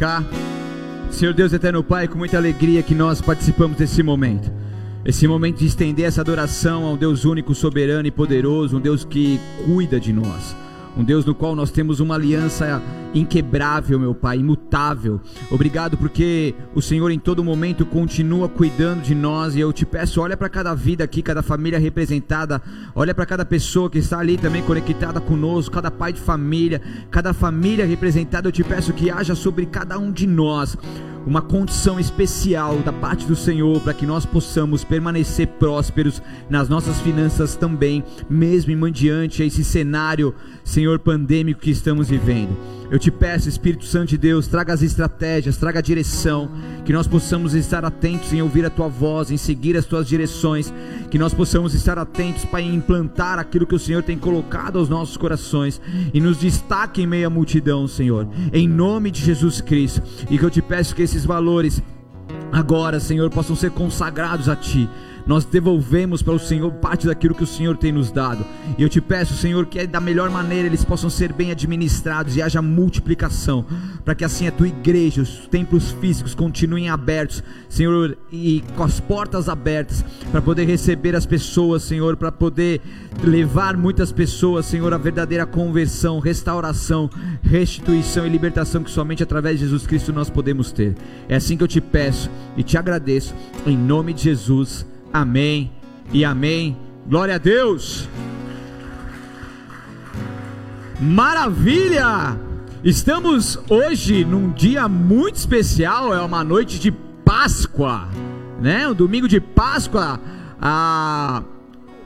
cá. Senhor Deus eterno Pai, com muita alegria que nós participamos desse momento. Esse momento de estender essa adoração ao Deus único, soberano e poderoso, um Deus que cuida de nós um Deus no qual nós temos uma aliança inquebrável, meu Pai, imutável. Obrigado porque o Senhor em todo momento continua cuidando de nós e eu te peço, olha para cada vida aqui, cada família representada, olha para cada pessoa que está ali também conectada conosco, cada pai de família, cada família representada, eu te peço que haja sobre cada um de nós uma condição especial da parte do Senhor para que nós possamos permanecer prósperos nas nossas finanças também, mesmo em diante a esse cenário, Senhor, pandêmico que estamos vivendo. Eu te peço, Espírito Santo de Deus, traga as estratégias, traga a direção, que nós possamos estar atentos em ouvir a tua voz, em seguir as tuas direções, que nós possamos estar atentos para implantar aquilo que o Senhor tem colocado aos nossos corações e nos destaque em meio à multidão, Senhor, em nome de Jesus Cristo. E que eu te peço que esses valores agora, Senhor, possam ser consagrados a Ti nós devolvemos para o Senhor parte daquilo que o Senhor tem nos dado. E eu te peço, Senhor, que da melhor maneira eles possam ser bem administrados e haja multiplicação, para que assim a tua igreja, os templos físicos continuem abertos, Senhor, e com as portas abertas, para poder receber as pessoas, Senhor, para poder levar muitas pessoas, Senhor, à verdadeira conversão, restauração, restituição e libertação que somente através de Jesus Cristo nós podemos ter. É assim que eu te peço e te agradeço, em nome de Jesus. Amém e amém. Glória a Deus. Maravilha! Estamos hoje num dia muito especial, é uma noite de Páscoa, né? Um domingo de Páscoa, a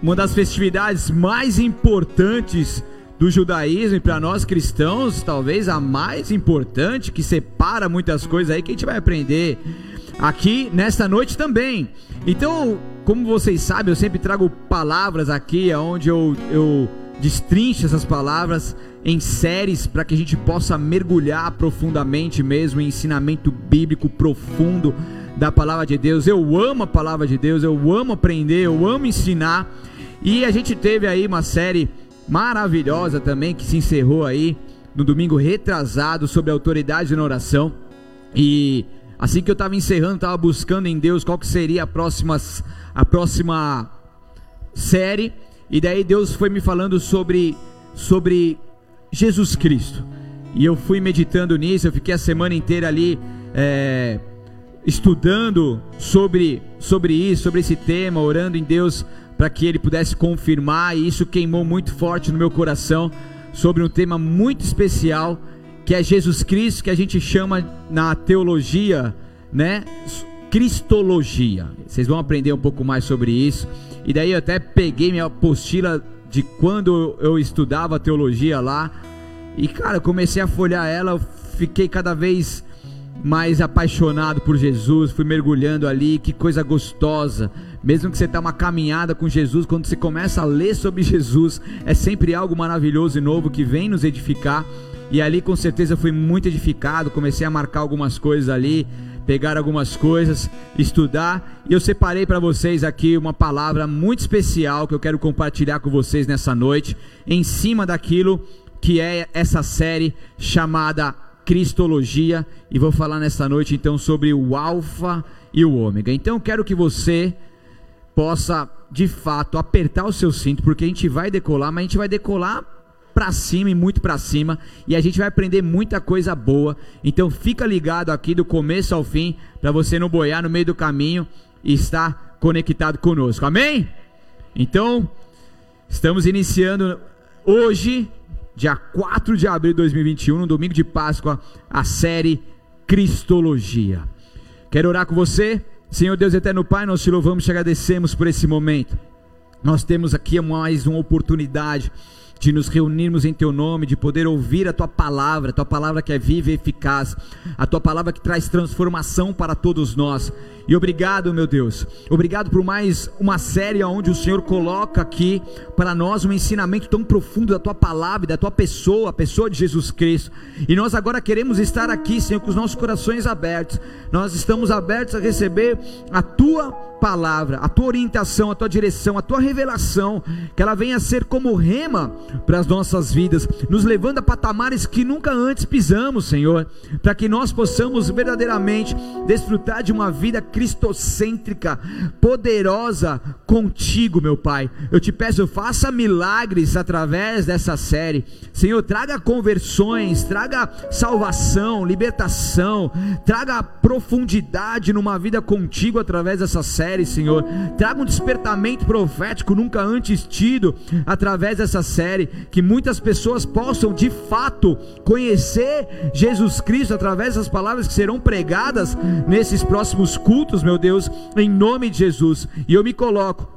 uma das festividades mais importantes do judaísmo e para nós cristãos, talvez a mais importante que separa muitas coisas aí que a gente vai aprender aqui nesta noite também. Então, como vocês sabem, eu sempre trago palavras aqui, onde eu, eu destrincho essas palavras em séries para que a gente possa mergulhar profundamente mesmo em ensinamento bíblico profundo da palavra de Deus. Eu amo a palavra de Deus, eu amo aprender, eu amo ensinar. E a gente teve aí uma série maravilhosa também que se encerrou aí no domingo retrasado sobre a autoridade na oração. E Assim que eu estava encerrando, estava buscando em Deus qual que seria a próxima, a próxima série. E daí Deus foi me falando sobre, sobre Jesus Cristo. E eu fui meditando nisso, eu fiquei a semana inteira ali é, estudando sobre, sobre isso, sobre esse tema, orando em Deus para que Ele pudesse confirmar. E isso queimou muito forte no meu coração sobre um tema muito especial que é Jesus Cristo, que a gente chama na teologia, né, cristologia. Vocês vão aprender um pouco mais sobre isso. E daí eu até peguei minha apostila de quando eu estudava teologia lá. E cara, comecei a folhar ela, fiquei cada vez mais apaixonado por Jesus, fui mergulhando ali, que coisa gostosa. Mesmo que você tá uma caminhada com Jesus, quando você começa a ler sobre Jesus, é sempre algo maravilhoso e novo que vem nos edificar. E ali com certeza fui muito edificado, comecei a marcar algumas coisas ali, pegar algumas coisas, estudar, e eu separei para vocês aqui uma palavra muito especial que eu quero compartilhar com vocês nessa noite, em cima daquilo que é essa série chamada Cristologia, e vou falar nessa noite então sobre o alfa e o ômega. Então eu quero que você possa de fato apertar o seu cinto, porque a gente vai decolar, mas a gente vai decolar para cima e muito para cima, e a gente vai aprender muita coisa boa. Então fica ligado aqui do começo ao fim, para você não boiar no meio do caminho e estar conectado conosco. Amém? Então, estamos iniciando hoje, dia 4 de abril de 2021, no domingo de Páscoa, a série Cristologia. Quero orar com você? Senhor Deus eterno Pai, nós te louvamos e te agradecemos por esse momento. Nós temos aqui mais uma oportunidade de nos reunirmos em Teu nome, de poder ouvir a Tua palavra, a Tua palavra que é viva e eficaz, a Tua palavra que traz transformação para todos nós. E obrigado, meu Deus, obrigado por mais uma série onde o Senhor coloca aqui para nós um ensinamento tão profundo da Tua palavra, da Tua pessoa, a pessoa de Jesus Cristo. E nós agora queremos estar aqui, Senhor, com os nossos corações abertos. Nós estamos abertos a receber a Tua palavra, a Tua orientação, a Tua direção, a Tua revelação, que ela venha a ser como rema para as nossas vidas, nos levando a patamares que nunca antes pisamos, Senhor, para que nós possamos verdadeiramente desfrutar de uma vida cristocêntrica, poderosa contigo, meu Pai. Eu te peço, faça milagres através dessa série, Senhor, traga conversões, traga salvação, libertação, traga profundidade numa vida contigo através dessa série, Senhor. Traga um despertamento profético nunca antes tido através dessa série, que muitas pessoas possam de fato conhecer Jesus Cristo através das palavras que serão pregadas nesses próximos cultos, meu Deus, em nome de Jesus. E eu me coloco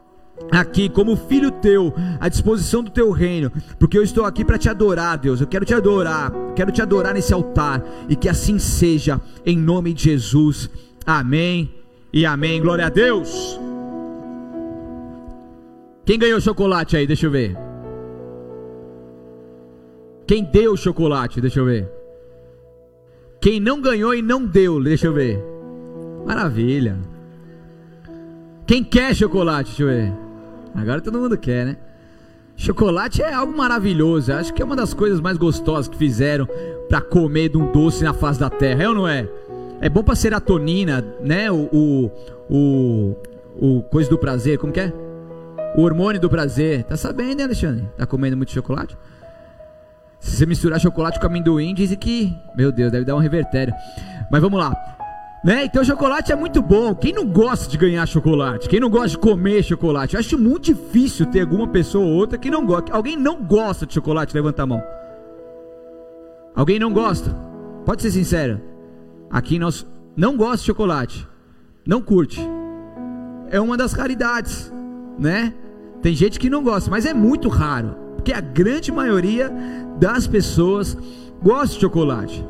aqui como filho teu, à disposição do teu reino, porque eu estou aqui para te adorar, Deus. Eu quero te adorar, quero te adorar nesse altar e que assim seja, em nome de Jesus. Amém e amém. Glória a Deus. Quem ganhou chocolate aí? Deixa eu ver. Quem deu chocolate? Deixa eu ver. Quem não ganhou e não deu? Deixa eu ver. Maravilha. Quem quer chocolate? Deixa eu ver. Agora todo mundo quer, né? Chocolate é algo maravilhoso. Acho que é uma das coisas mais gostosas que fizeram para comer de um doce na face da terra, é ou não é? É bom para serotonina, né? O, o, o, o coisa do prazer, como que é? O hormônio do prazer. Tá sabendo, né, Alexandre? Tá comendo muito chocolate? Se você misturar chocolate com amendoim, dizem que, meu Deus, deve dar um revertério. Mas vamos lá. Né? Então chocolate é muito bom. Quem não gosta de ganhar chocolate? Quem não gosta de comer chocolate? Eu acho muito difícil ter alguma pessoa ou outra que não gosta. Alguém não gosta de chocolate? Levanta a mão. Alguém não gosta? Pode ser sincero. Aqui nós não gosta de chocolate. Não curte. É uma das raridades, né? Tem gente que não gosta, mas é muito raro, porque a grande maioria das pessoas gosta de chocolate.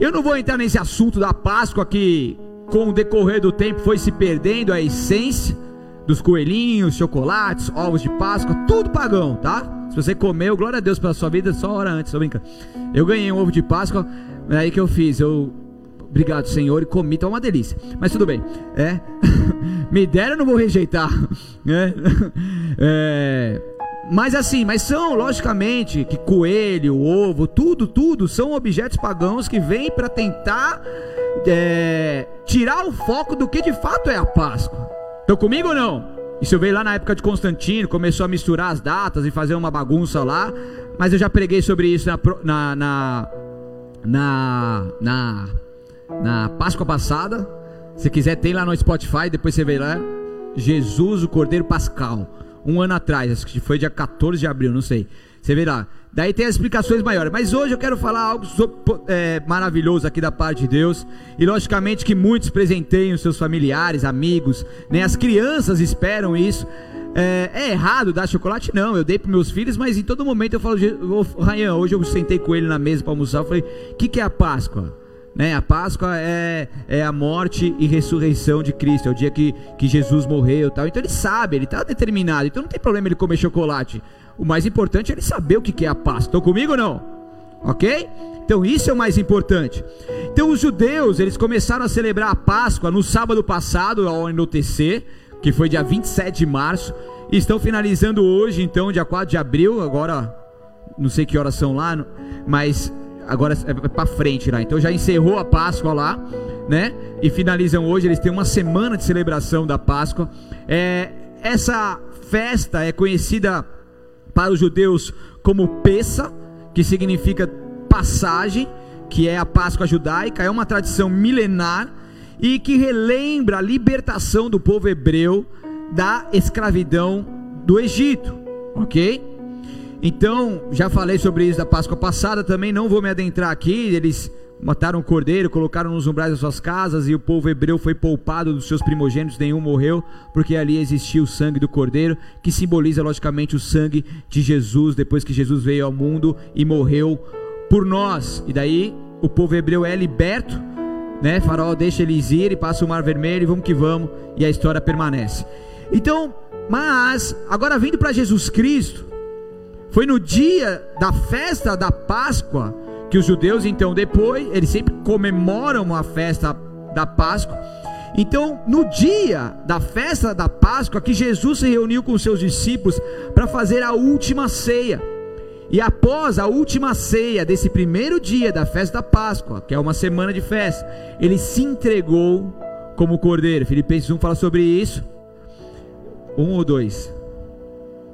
Eu não vou entrar nesse assunto da Páscoa que, com o decorrer do tempo, foi se perdendo a essência dos coelhinhos, chocolates, ovos de Páscoa, tudo pagão, tá? Se você comeu, glória a Deus pela sua vida, só hora antes, tô brincando. Eu ganhei um ovo de Páscoa, é aí que eu fiz, eu Obrigado, Senhor, e comi, tá uma delícia. Mas tudo bem, é. Me deram, eu não vou rejeitar, né? É. Mas assim, mas são logicamente que coelho, ovo, tudo, tudo são objetos pagãos que vêm para tentar é, tirar o foco do que de fato é a Páscoa. Estão comigo ou não? Isso veio lá na época de Constantino, começou a misturar as datas e fazer uma bagunça lá. Mas eu já preguei sobre isso na, na, na, na na Páscoa passada. Se quiser, tem lá no Spotify, depois você vê lá. Jesus, o Cordeiro Pascal. Um ano atrás, acho que foi dia 14 de abril, não sei. Você vê lá. Daí tem as explicações maiores. Mas hoje eu quero falar algo sobre, é, maravilhoso aqui da parte de Deus. E logicamente que muitos presenteiem os seus familiares, amigos, né? As crianças esperam isso. É, é, errado dar chocolate? Não, eu dei para meus filhos, mas em todo momento eu falo, Ryan, hoje eu sentei com ele na mesa para almoçar. Eu falei, o que, que é a Páscoa? Né? A Páscoa é, é a morte e ressurreição de Cristo, é o dia que, que Jesus morreu tal. Então ele sabe, ele está determinado, então não tem problema ele comer chocolate. O mais importante é ele saber o que é a Páscoa. Estão comigo ou não? Ok? Então isso é o mais importante. Então os judeus, eles começaram a celebrar a Páscoa no sábado passado, ao anoitecer, que foi dia 27 de março, e estão finalizando hoje, então, dia 4 de abril, agora não sei que horas são lá, mas agora é para frente lá. Então já encerrou a Páscoa lá, né? E finalizam hoje. Eles têm uma semana de celebração da Páscoa. É, essa festa é conhecida para os judeus como Pessa, que significa passagem, que é a Páscoa judaica. É uma tradição milenar e que relembra a libertação do povo hebreu da escravidão do Egito, ok? Então, já falei sobre isso da Páscoa passada, também não vou me adentrar aqui. Eles mataram o cordeiro, colocaram nos umbrais das suas casas e o povo hebreu foi poupado dos seus primogênitos, nenhum morreu, porque ali existia o sangue do cordeiro, que simboliza logicamente o sangue de Jesus, depois que Jesus veio ao mundo e morreu por nós. E daí o povo hebreu é liberto, né? Faraó deixa eles ir e passa o mar vermelho e vamos que vamos, e a história permanece. Então, mas agora vindo para Jesus Cristo, foi no dia da festa da Páscoa que os judeus, então, depois, eles sempre comemoram a festa da Páscoa. Então, no dia da festa da Páscoa, que Jesus se reuniu com seus discípulos para fazer a última ceia. E após a última ceia desse primeiro dia da festa da Páscoa, que é uma semana de festa, ele se entregou como cordeiro. Filipenses 1 fala sobre isso. Um ou dois?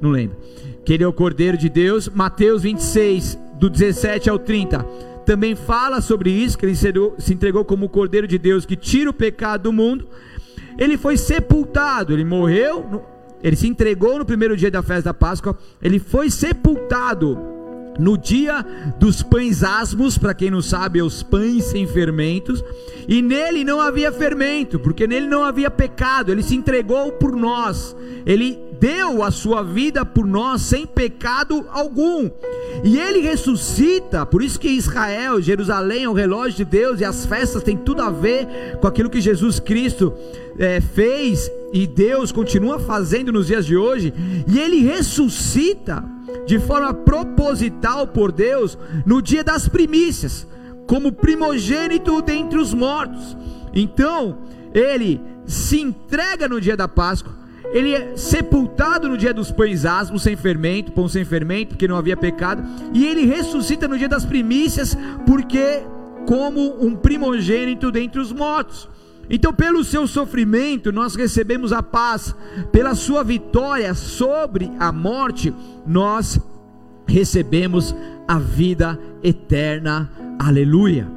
Não lembro. Que ele é o cordeiro de Deus. Mateus 26, do 17 ao 30, também fala sobre isso, que ele se entregou como o cordeiro de Deus que tira o pecado do mundo. Ele foi sepultado, ele morreu, ele se entregou no primeiro dia da festa da Páscoa, ele foi sepultado no dia dos pães asmos, para quem não sabe, é os pães sem fermentos, e nele não havia fermento, porque nele não havia pecado, ele se entregou por nós, ele deu a sua vida por nós sem pecado algum. E ele ressuscita, por isso que Israel, Jerusalém é o relógio de Deus e as festas têm tudo a ver com aquilo que Jesus Cristo é, fez e Deus continua fazendo nos dias de hoje. E ele ressuscita de forma proposital por Deus no dia das primícias, como primogênito dentre os mortos. Então, ele se entrega no dia da Páscoa ele é sepultado no dia dos pães asmos, sem fermento, pão sem fermento, porque não havia pecado, e ele ressuscita no dia das primícias, porque como um primogênito dentre os mortos. Então, pelo seu sofrimento, nós recebemos a paz, pela sua vitória sobre a morte, nós recebemos a vida eterna. Aleluia.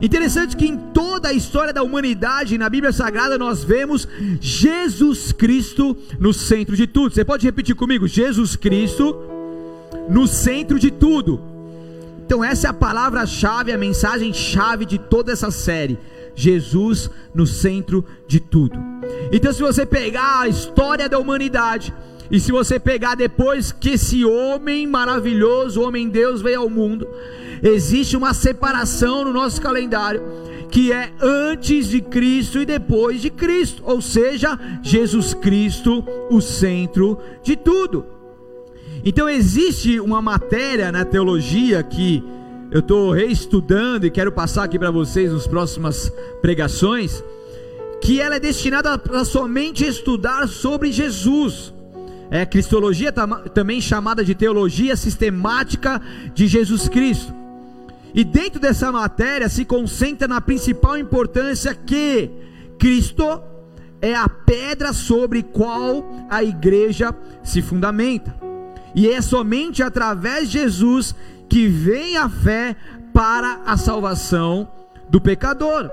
Interessante que em toda a história da humanidade, na Bíblia Sagrada, nós vemos Jesus Cristo no centro de tudo. Você pode repetir comigo? Jesus Cristo no centro de tudo. Então, essa é a palavra-chave, a mensagem-chave de toda essa série. Jesus no centro de tudo. Então, se você pegar a história da humanidade, e se você pegar depois que esse homem maravilhoso, homem Deus, veio ao mundo, existe uma separação no nosso calendário que é antes de Cristo e depois de Cristo, ou seja, Jesus Cristo, o centro de tudo. Então existe uma matéria na teologia que eu estou reestudando e quero passar aqui para vocês nas próximas pregações, que ela é destinada a somente estudar sobre Jesus. É cristologia também chamada de teologia sistemática de Jesus Cristo. E dentro dessa matéria se concentra na principal importância que Cristo é a pedra sobre qual a igreja se fundamenta. E é somente através de Jesus que vem a fé para a salvação do pecador.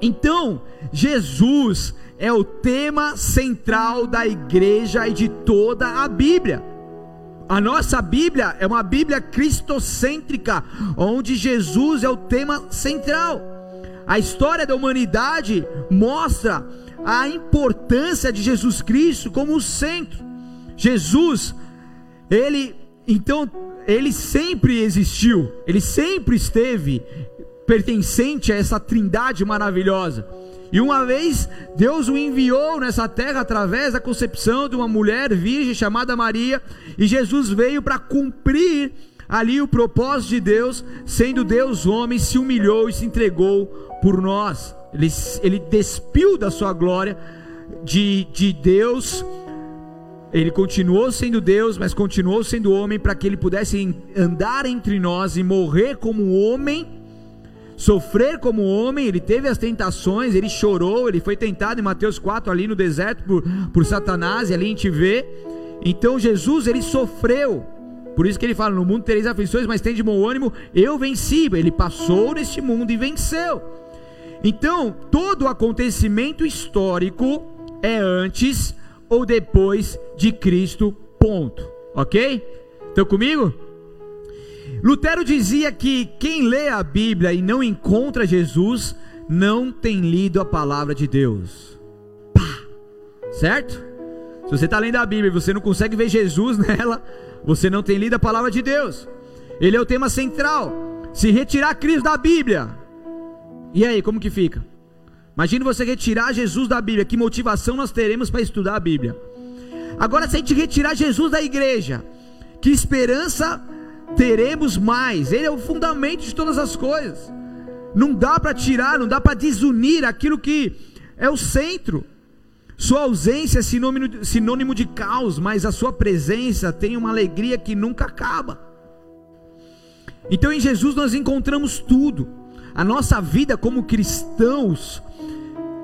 Então, Jesus é o tema central da igreja e de toda a Bíblia. A nossa Bíblia é uma Bíblia cristocêntrica, onde Jesus é o tema central. A história da humanidade mostra a importância de Jesus Cristo como o centro. Jesus, ele então ele sempre existiu, ele sempre esteve pertencente a essa trindade maravilhosa. E uma vez Deus o enviou nessa terra através da concepção de uma mulher virgem chamada Maria, e Jesus veio para cumprir ali o propósito de Deus, sendo Deus homem, se humilhou e se entregou por nós. Ele, ele despiu da sua glória de, de Deus. Ele continuou sendo Deus, mas continuou sendo homem para que ele pudesse andar entre nós e morrer como homem sofrer como homem, ele teve as tentações, ele chorou, ele foi tentado em Mateus 4 ali no deserto por, por Satanás, e ali a gente vê. Então Jesus, ele sofreu. Por isso que ele fala: No mundo tereis aflições, mas tem de bom ânimo, eu venci. Ele passou neste mundo e venceu. Então, todo acontecimento histórico é antes ou depois de Cristo, ponto. Ok? Estão comigo? Lutero dizia que quem lê a Bíblia e não encontra Jesus, não tem lido a palavra de Deus. Pá! Certo? Se você está lendo a Bíblia e você não consegue ver Jesus nela, você não tem lido a palavra de Deus. Ele é o tema central. Se retirar Cristo da Bíblia, e aí, como que fica? Imagine você retirar Jesus da Bíblia, que motivação nós teremos para estudar a Bíblia? Agora, se a gente retirar Jesus da igreja, que esperança teremos mais. Ele é o fundamento de todas as coisas. Não dá para tirar, não dá para desunir aquilo que é o centro. Sua ausência é sinônimo, sinônimo de caos, mas a sua presença tem uma alegria que nunca acaba. Então em Jesus nós encontramos tudo. A nossa vida como cristãos,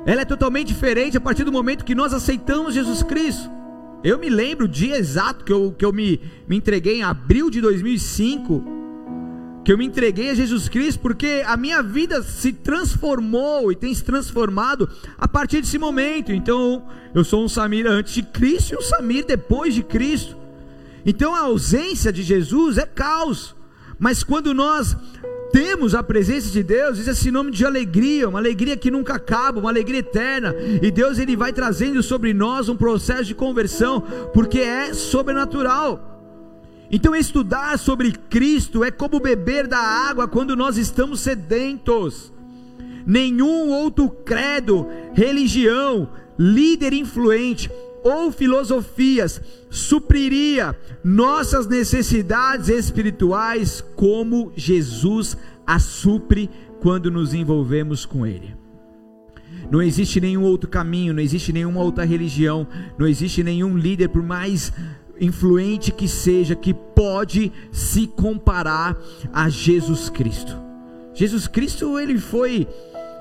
ela é totalmente diferente a partir do momento que nós aceitamos Jesus Cristo. Eu me lembro o dia exato que eu, que eu me, me entreguei em abril de 2005, que eu me entreguei a Jesus Cristo, porque a minha vida se transformou e tem se transformado a partir desse momento. Então, eu sou um Samir antes de Cristo e um Samir depois de Cristo. Então, a ausência de Jesus é caos, mas quando nós temos a presença de Deus, isso é sinônimo de alegria, uma alegria que nunca acaba, uma alegria eterna. E Deus ele vai trazendo sobre nós um processo de conversão, porque é sobrenatural. Então estudar sobre Cristo é como beber da água quando nós estamos sedentos. Nenhum outro credo, religião, líder influente ou filosofias supriria nossas necessidades espirituais como Jesus as supre quando nos envolvemos com Ele. Não existe nenhum outro caminho, não existe nenhuma outra religião, não existe nenhum líder, por mais influente que seja, que pode se comparar a Jesus Cristo. Jesus Cristo, ele foi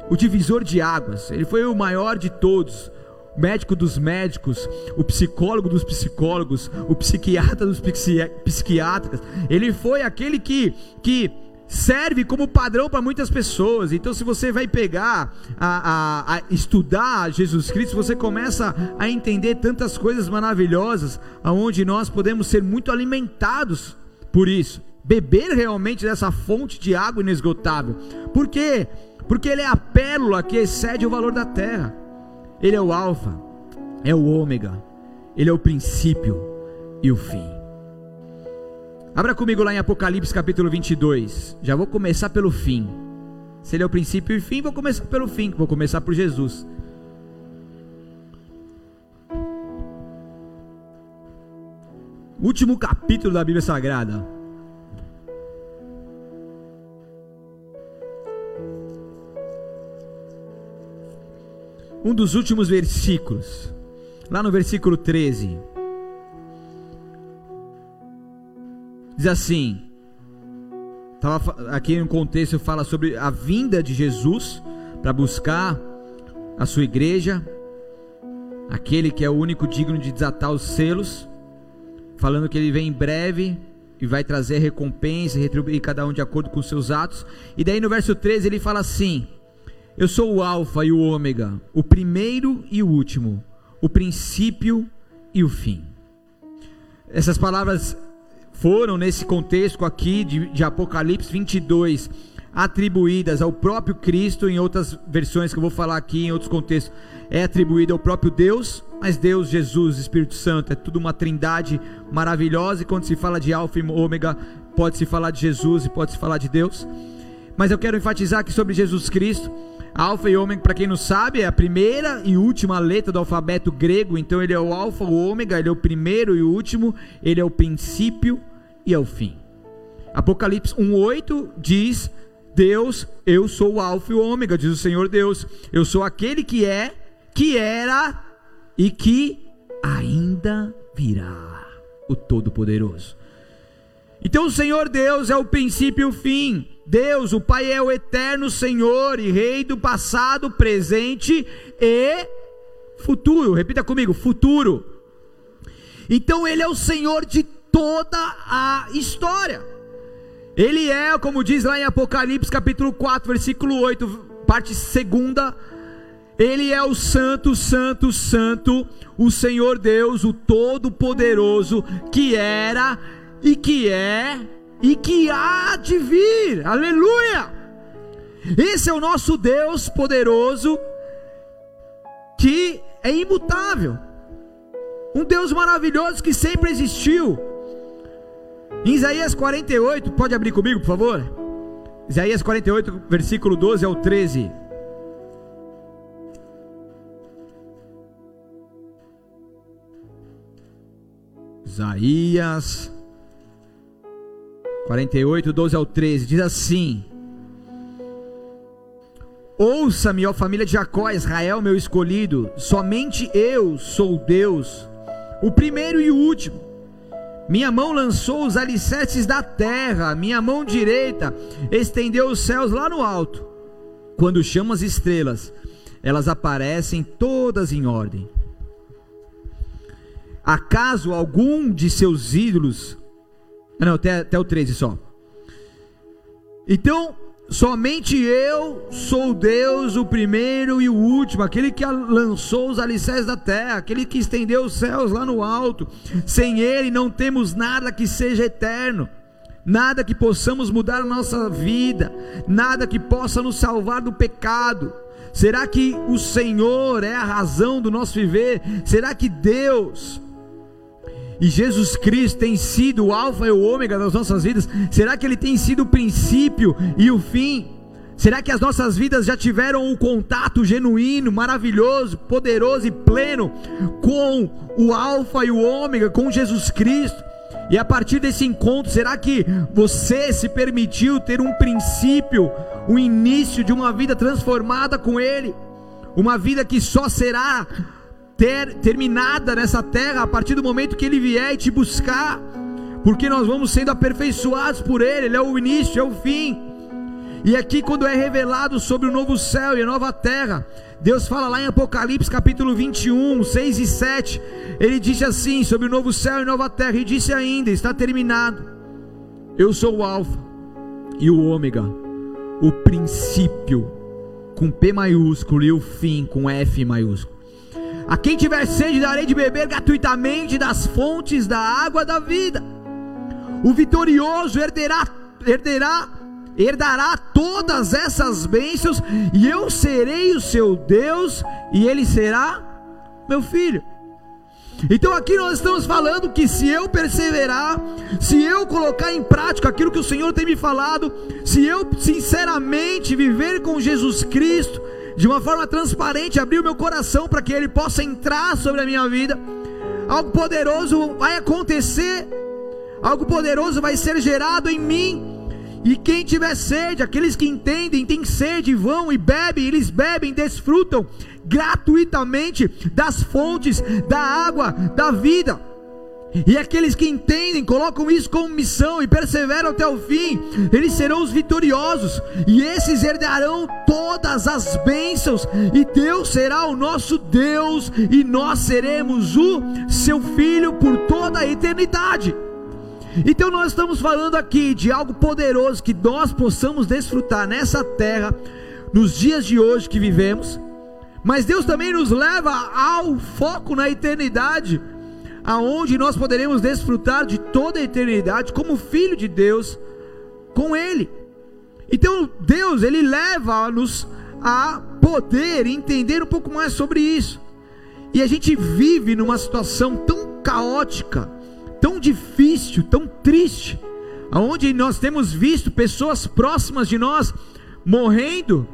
o divisor de águas, ele foi o maior de todos, médico dos médicos, o psicólogo dos psicólogos, o psiquiatra dos psiquiatras. Ele foi aquele que, que serve como padrão para muitas pessoas. Então, se você vai pegar a, a, a, estudar Jesus Cristo, você começa a entender tantas coisas maravilhosas, aonde nós podemos ser muito alimentados por isso, beber realmente dessa fonte de água inesgotável. Por quê? Porque ele é a pérola que excede o valor da terra. Ele é o Alfa, é o Ômega, Ele é o princípio e o fim. Abra comigo lá em Apocalipse capítulo 22. Já vou começar pelo fim. Se ele é o princípio e o fim, vou começar pelo fim, vou começar por Jesus. Último capítulo da Bíblia Sagrada. Um dos últimos versículos, lá no versículo 13. Diz assim: tava, aqui no contexto fala sobre a vinda de Jesus para buscar a sua igreja, aquele que é o único digno de desatar os selos, falando que ele vem em breve e vai trazer recompensa e retribuir cada um de acordo com os seus atos. E daí no verso 13 ele fala assim: eu sou o Alfa e o Ômega, o primeiro e o último, o princípio e o fim. Essas palavras foram, nesse contexto aqui de, de Apocalipse 22, atribuídas ao próprio Cristo, em outras versões que eu vou falar aqui, em outros contextos, é atribuída ao próprio Deus, mas Deus, Jesus, Espírito Santo, é tudo uma trindade maravilhosa, e quando se fala de Alfa e Ômega, pode-se falar de Jesus e pode-se falar de Deus. Mas eu quero enfatizar aqui sobre Jesus Cristo, Alfa e ômega, para quem não sabe, é a primeira e última letra do alfabeto grego. Então ele é o alfa, o ômega, ele é o primeiro e o último, ele é o princípio e é o fim. Apocalipse 1:8 diz: Deus, eu sou o alfa e o ômega, diz o Senhor Deus. Eu sou aquele que é, que era e que ainda virá, o Todo-Poderoso. Então o Senhor Deus é o princípio e o fim. Deus, o Pai é o eterno Senhor e Rei do passado, presente e futuro. Repita comigo: futuro. Então Ele é o Senhor de toda a história. Ele é, como diz lá em Apocalipse capítulo 4, versículo 8, parte segunda. Ele é o Santo, Santo, Santo, o Senhor Deus, o Todo-Poderoso, que era e que é e que há de vir. Aleluia! Esse é o nosso Deus poderoso que é imutável. Um Deus maravilhoso que sempre existiu. Em Isaías 48, pode abrir comigo, por favor? Isaías 48, versículo 12 ao 13. Isaías 48, 12 ao 13, diz assim: Ouça-me, ó família de Jacó, Israel, meu escolhido, somente eu sou Deus, o primeiro e o último. Minha mão lançou os alicerces da terra, minha mão direita estendeu os céus lá no alto. Quando chamo as estrelas, elas aparecem todas em ordem. Acaso algum de seus ídolos. Ah, não, até, até o 13 só. Então, somente eu sou Deus, o primeiro e o último, aquele que lançou os alicerces da terra, aquele que estendeu os céus lá no alto. Sem Ele não temos nada que seja eterno, nada que possamos mudar a nossa vida, nada que possa nos salvar do pecado. Será que o Senhor é a razão do nosso viver? Será que Deus e Jesus Cristo tem sido o Alfa e o Ômega das nossas vidas? Será que Ele tem sido o princípio e o fim? Será que as nossas vidas já tiveram um contato genuíno, maravilhoso, poderoso e pleno com o Alfa e o Ômega, com Jesus Cristo? E a partir desse encontro, será que você se permitiu ter um princípio, o um início de uma vida transformada com Ele? Uma vida que só será ter, terminada nessa terra a partir do momento que Ele vier e te buscar, porque nós vamos sendo aperfeiçoados por Ele, Ele é o início, é o fim. E aqui, quando é revelado sobre o novo céu e a nova terra, Deus fala lá em Apocalipse capítulo 21, 6 e 7. Ele disse assim sobre o novo céu e nova terra, e disse ainda: Está terminado. Eu sou o Alfa e o Ômega, o princípio com P maiúsculo e o fim com F maiúsculo. A quem tiver sede, darei de beber gratuitamente das fontes da água da vida. O vitorioso herderá, herderá, herdará todas essas bênçãos, e eu serei o seu Deus, e ele será meu filho. Então aqui nós estamos falando que se eu perseverar, se eu colocar em prática aquilo que o Senhor tem me falado, se eu sinceramente viver com Jesus Cristo, de uma forma transparente, abrir o meu coração para que Ele possa entrar sobre a minha vida. Algo poderoso vai acontecer, algo poderoso vai ser gerado em mim. E quem tiver sede, aqueles que entendem, têm sede, vão e bebem, eles bebem, desfrutam gratuitamente das fontes da água da vida. E aqueles que entendem, colocam isso como missão e perseveram até o fim, eles serão os vitoriosos, e esses herdarão todas as bênçãos, e Deus será o nosso Deus, e nós seremos o seu filho por toda a eternidade. Então nós estamos falando aqui de algo poderoso que nós possamos desfrutar nessa terra, nos dias de hoje que vivemos, mas Deus também nos leva ao foco na eternidade aonde nós poderemos desfrutar de toda a eternidade como filho de Deus com ele. Então Deus, ele leva-nos a poder entender um pouco mais sobre isso. E a gente vive numa situação tão caótica, tão difícil, tão triste, aonde nós temos visto pessoas próximas de nós morrendo,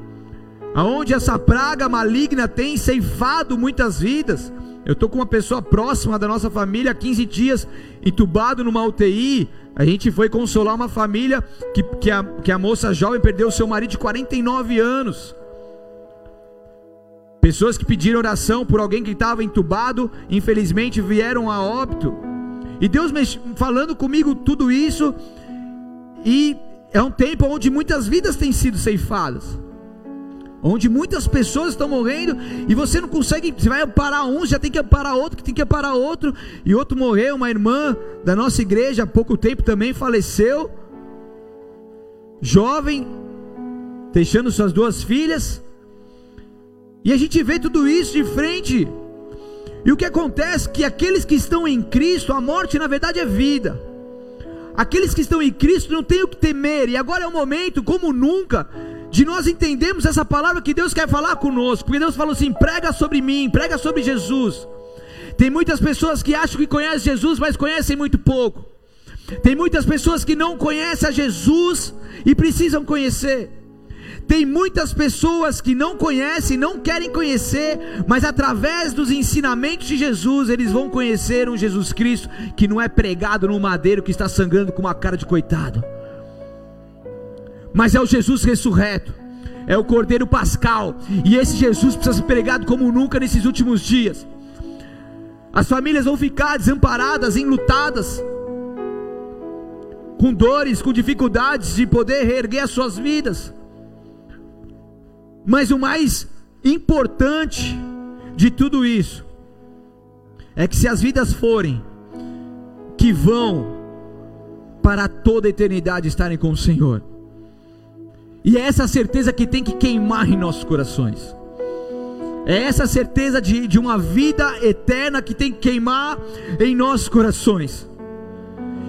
aonde essa praga maligna tem ceifado muitas vidas, eu estou com uma pessoa próxima da nossa família há 15 dias, entubado numa UTI. A gente foi consolar uma família que, que, a, que a moça jovem perdeu seu marido de 49 anos. Pessoas que pediram oração por alguém que estava entubado, infelizmente vieram a óbito. E Deus falando comigo tudo isso, e é um tempo onde muitas vidas têm sido ceifadas onde muitas pessoas estão morrendo e você não consegue, você vai amparar um, já tem que amparar outro, que tem que amparar outro, e outro morreu, uma irmã da nossa igreja há pouco tempo também faleceu, jovem, deixando suas duas filhas, e a gente vê tudo isso de frente, e o que acontece é que aqueles que estão em Cristo, a morte na verdade é vida. Aqueles que estão em Cristo não têm o que temer, e agora é o momento, como nunca, de nós entendermos essa palavra que Deus quer falar conosco, porque Deus falou assim: prega sobre mim, prega sobre Jesus. Tem muitas pessoas que acham que conhecem Jesus, mas conhecem muito pouco. Tem muitas pessoas que não conhecem a Jesus e precisam conhecer. Tem muitas pessoas que não conhecem, não querem conhecer, mas através dos ensinamentos de Jesus, eles vão conhecer um Jesus Cristo que não é pregado no madeiro que está sangrando com uma cara de coitado mas é o Jesus ressurreto, é o Cordeiro Pascal, e esse Jesus precisa ser pregado como nunca nesses últimos dias. As famílias vão ficar desamparadas, enlutadas, com dores, com dificuldades de poder reerguer as suas vidas. Mas o mais importante de tudo isso é que se as vidas forem que vão para toda a eternidade estarem com o Senhor, e é essa certeza que tem que queimar em nossos corações. É essa certeza de, de uma vida eterna que tem que queimar em nossos corações.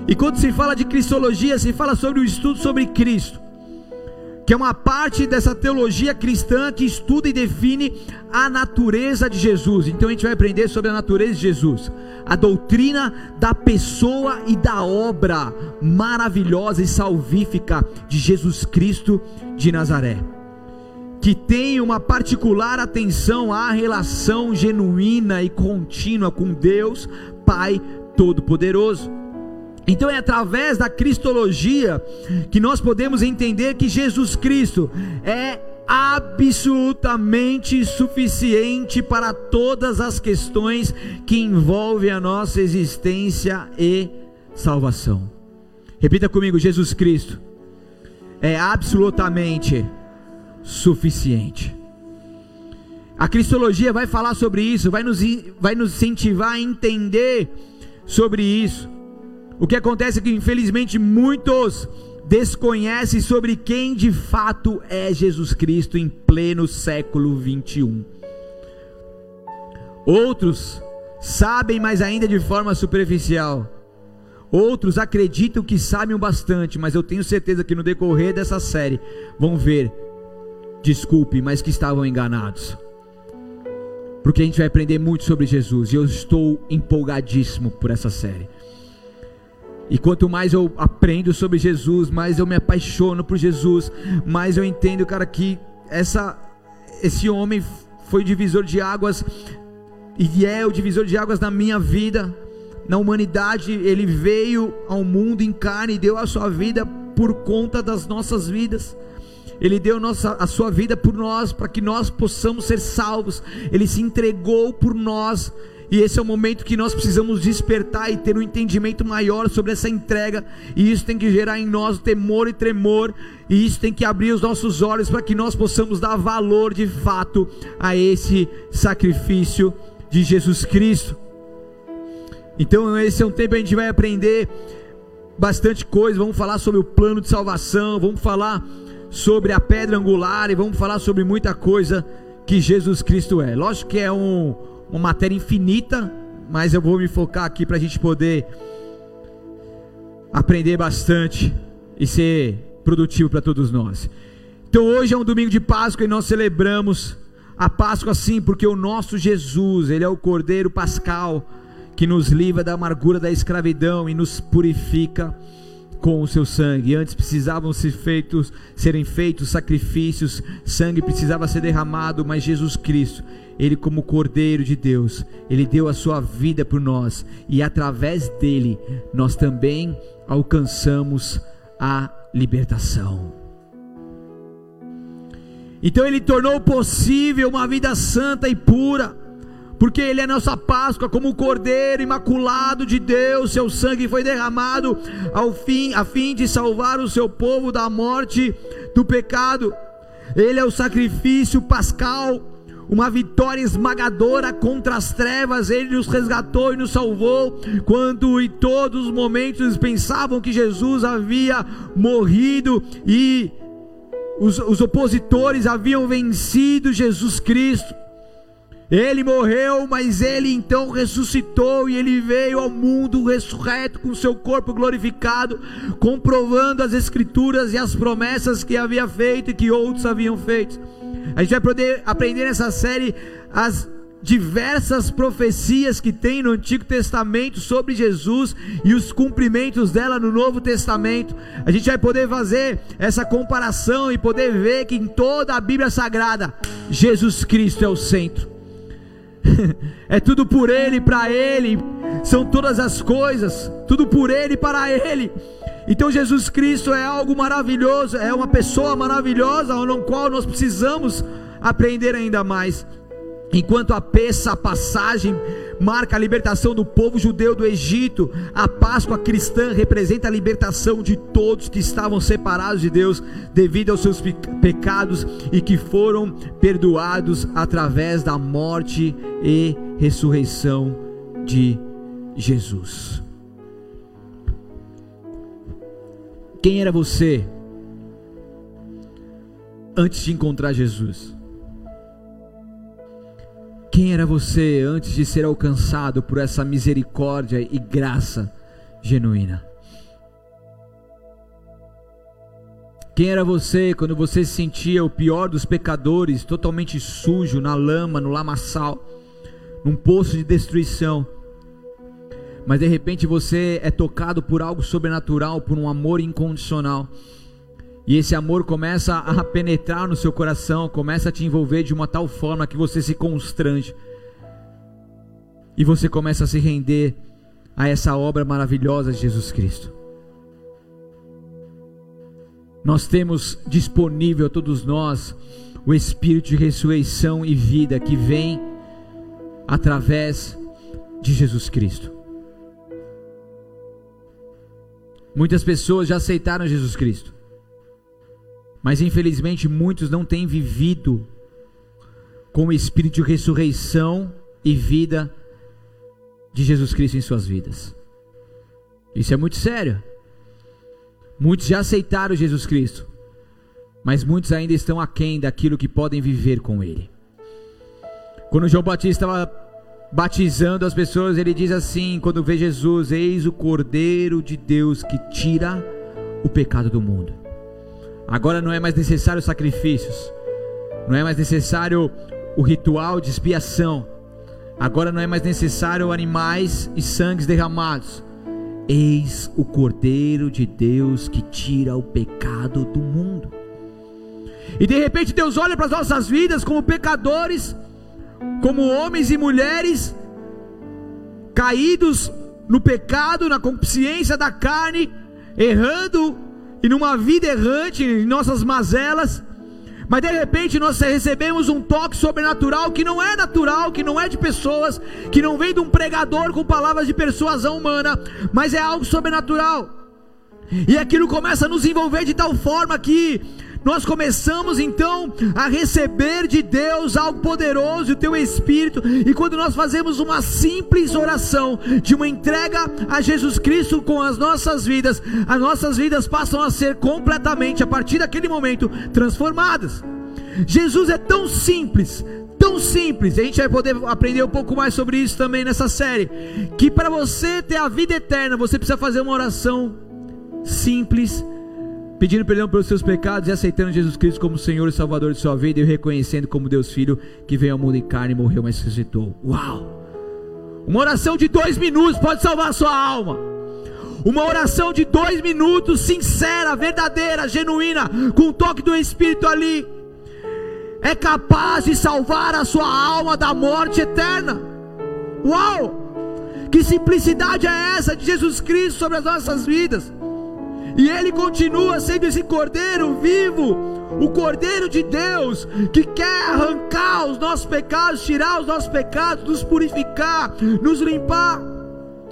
E quando se fala de cristologia, se fala sobre o estudo sobre Cristo que é uma parte dessa teologia cristã que estuda e define a natureza de Jesus. Então a gente vai aprender sobre a natureza de Jesus, a doutrina da pessoa e da obra maravilhosa e salvífica de Jesus Cristo de Nazaré, que tem uma particular atenção à relação genuína e contínua com Deus, Pai Todo-Poderoso. Então é através da cristologia que nós podemos entender que Jesus Cristo é absolutamente suficiente para todas as questões que envolvem a nossa existência e salvação. Repita comigo: Jesus Cristo é absolutamente suficiente. A cristologia vai falar sobre isso, vai nos, vai nos incentivar a entender sobre isso. O que acontece é que, infelizmente, muitos desconhecem sobre quem de fato é Jesus Cristo em pleno século 21. Outros sabem, mas ainda de forma superficial. Outros acreditam que sabem o bastante, mas eu tenho certeza que no decorrer dessa série vão ver, desculpe, mas que estavam enganados. Porque a gente vai aprender muito sobre Jesus e eu estou empolgadíssimo por essa série. E quanto mais eu aprendo sobre Jesus, mais eu me apaixono por Jesus, mais eu entendo, cara, que essa, esse homem foi divisor de águas e é o divisor de águas na minha vida, na humanidade. Ele veio ao mundo em carne e deu a sua vida por conta das nossas vidas. Ele deu nossa, a sua vida por nós, para que nós possamos ser salvos. Ele se entregou por nós e esse é o momento que nós precisamos despertar e ter um entendimento maior sobre essa entrega. E isso tem que gerar em nós temor e tremor. E isso tem que abrir os nossos olhos para que nós possamos dar valor de fato a esse sacrifício de Jesus Cristo. Então, esse é um tempo que a gente vai aprender bastante coisa. Vamos falar sobre o plano de salvação. Vamos falar sobre a pedra angular. E vamos falar sobre muita coisa que Jesus Cristo é. Lógico que é um uma matéria infinita, mas eu vou me focar aqui para a gente poder aprender bastante e ser produtivo para todos nós. Então hoje é um domingo de Páscoa e nós celebramos a Páscoa sim, porque o nosso Jesus, ele é o Cordeiro Pascal que nos livra da amargura da escravidão e nos purifica com o seu sangue. Antes precisavam ser feitos, serem feitos sacrifícios, sangue precisava ser derramado, mas Jesus Cristo, ele, como Cordeiro de Deus, ele deu a sua vida por nós, e através dele nós também alcançamos a libertação. Então ele tornou possível uma vida santa e pura, porque ele é nossa Páscoa, como o Cordeiro imaculado de Deus, seu sangue foi derramado ao fim, a fim de salvar o seu povo da morte do pecado. Ele é o sacrifício pascal uma vitória esmagadora contra as trevas, ele nos resgatou e nos salvou, quando em todos os momentos pensavam que Jesus havia morrido e os, os opositores haviam vencido Jesus Cristo. Ele morreu, mas ele então ressuscitou e ele veio ao mundo ressurreto com seu corpo glorificado, comprovando as escrituras e as promessas que havia feito e que outros haviam feito. A gente vai poder aprender nessa série as diversas profecias que tem no Antigo Testamento sobre Jesus e os cumprimentos dela no Novo Testamento. A gente vai poder fazer essa comparação e poder ver que em toda a Bíblia Sagrada, Jesus Cristo é o centro. é tudo por Ele, para Ele, são todas as coisas, tudo por Ele, para Ele. Então Jesus Cristo é algo maravilhoso, é uma pessoa maravilhosa, no qual nós precisamos aprender ainda mais. Enquanto a peça, a passagem marca a libertação do povo judeu do Egito. A Páscoa cristã representa a libertação de todos que estavam separados de Deus devido aos seus pecados e que foram perdoados através da morte e ressurreição de Jesus. Quem era você antes de encontrar Jesus? Quem era você antes de ser alcançado por essa misericórdia e graça genuína? Quem era você quando você se sentia o pior dos pecadores, totalmente sujo, na lama, no lamaçal, num poço de destruição? Mas de repente você é tocado por algo sobrenatural, por um amor incondicional. E esse amor começa a penetrar no seu coração, começa a te envolver de uma tal forma que você se constrange. E você começa a se render a essa obra maravilhosa de Jesus Cristo. Nós temos disponível a todos nós o Espírito de ressurreição e vida que vem através de Jesus Cristo. Muitas pessoas já aceitaram Jesus Cristo. Mas infelizmente muitos não têm vivido com o espírito de ressurreição e vida de Jesus Cristo em suas vidas. Isso é muito sério. Muitos já aceitaram Jesus Cristo, mas muitos ainda estão aquém daquilo que podem viver com Ele. Quando João Batista estava batizando as pessoas, ele diz assim: quando vê Jesus, eis o Cordeiro de Deus que tira o pecado do mundo. Agora não é mais necessário sacrifícios, não é mais necessário o ritual de expiação, agora não é mais necessário animais e sangues derramados. Eis o Cordeiro de Deus que tira o pecado do mundo. E de repente Deus olha para as nossas vidas como pecadores, como homens e mulheres caídos no pecado, na consciência da carne, errando e numa vida errante, em nossas mazelas, mas de repente nós recebemos um toque sobrenatural que não é natural, que não é de pessoas, que não vem de um pregador com palavras de persuasão humana, mas é algo sobrenatural. E aquilo começa a nos envolver de tal forma que nós começamos então a receber de Deus algo poderoso, o teu Espírito, e quando nós fazemos uma simples oração de uma entrega a Jesus Cristo com as nossas vidas, as nossas vidas passam a ser completamente, a partir daquele momento, transformadas. Jesus é tão simples, tão simples, a gente vai poder aprender um pouco mais sobre isso também nessa série, que para você ter a vida eterna, você precisa fazer uma oração simples pedindo perdão pelos seus pecados e aceitando Jesus Cristo como Senhor e Salvador de sua vida e o reconhecendo como Deus Filho que veio ao mundo em carne, morreu, mas ressuscitou. Uau! Uma oração de dois minutos pode salvar a sua alma. Uma oração de dois minutos, sincera, verdadeira, genuína, com o toque do Espírito ali, é capaz de salvar a sua alma da morte eterna. Uau! Que simplicidade é essa de Jesus Cristo sobre as nossas vidas? E ele continua sendo esse cordeiro vivo, o cordeiro de Deus, que quer arrancar os nossos pecados, tirar os nossos pecados, nos purificar, nos limpar.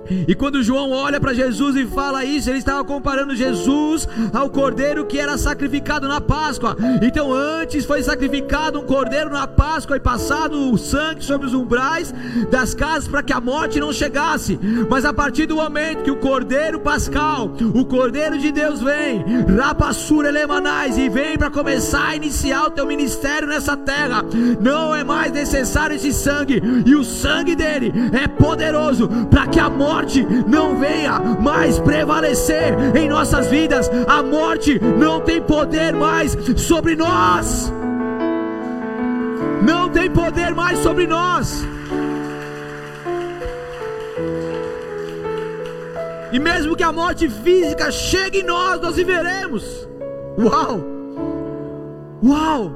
E quando João olha para Jesus e fala isso, ele estava comparando Jesus ao cordeiro que era sacrificado na Páscoa. Então, antes foi sacrificado um cordeiro na Páscoa e passado o sangue sobre os umbrais das casas para que a morte não chegasse. Mas a partir do momento que o cordeiro pascal, o cordeiro de Deus vem, rapassura elemanais e vem para começar a iniciar o teu ministério nessa terra, não é mais necessário esse sangue, e o sangue dele é poderoso para que a morte morte não venha mais prevalecer em nossas vidas. A morte não tem poder mais sobre nós. Não tem poder mais sobre nós. E mesmo que a morte física chegue em nós, nós viveremos. Uau! Uau!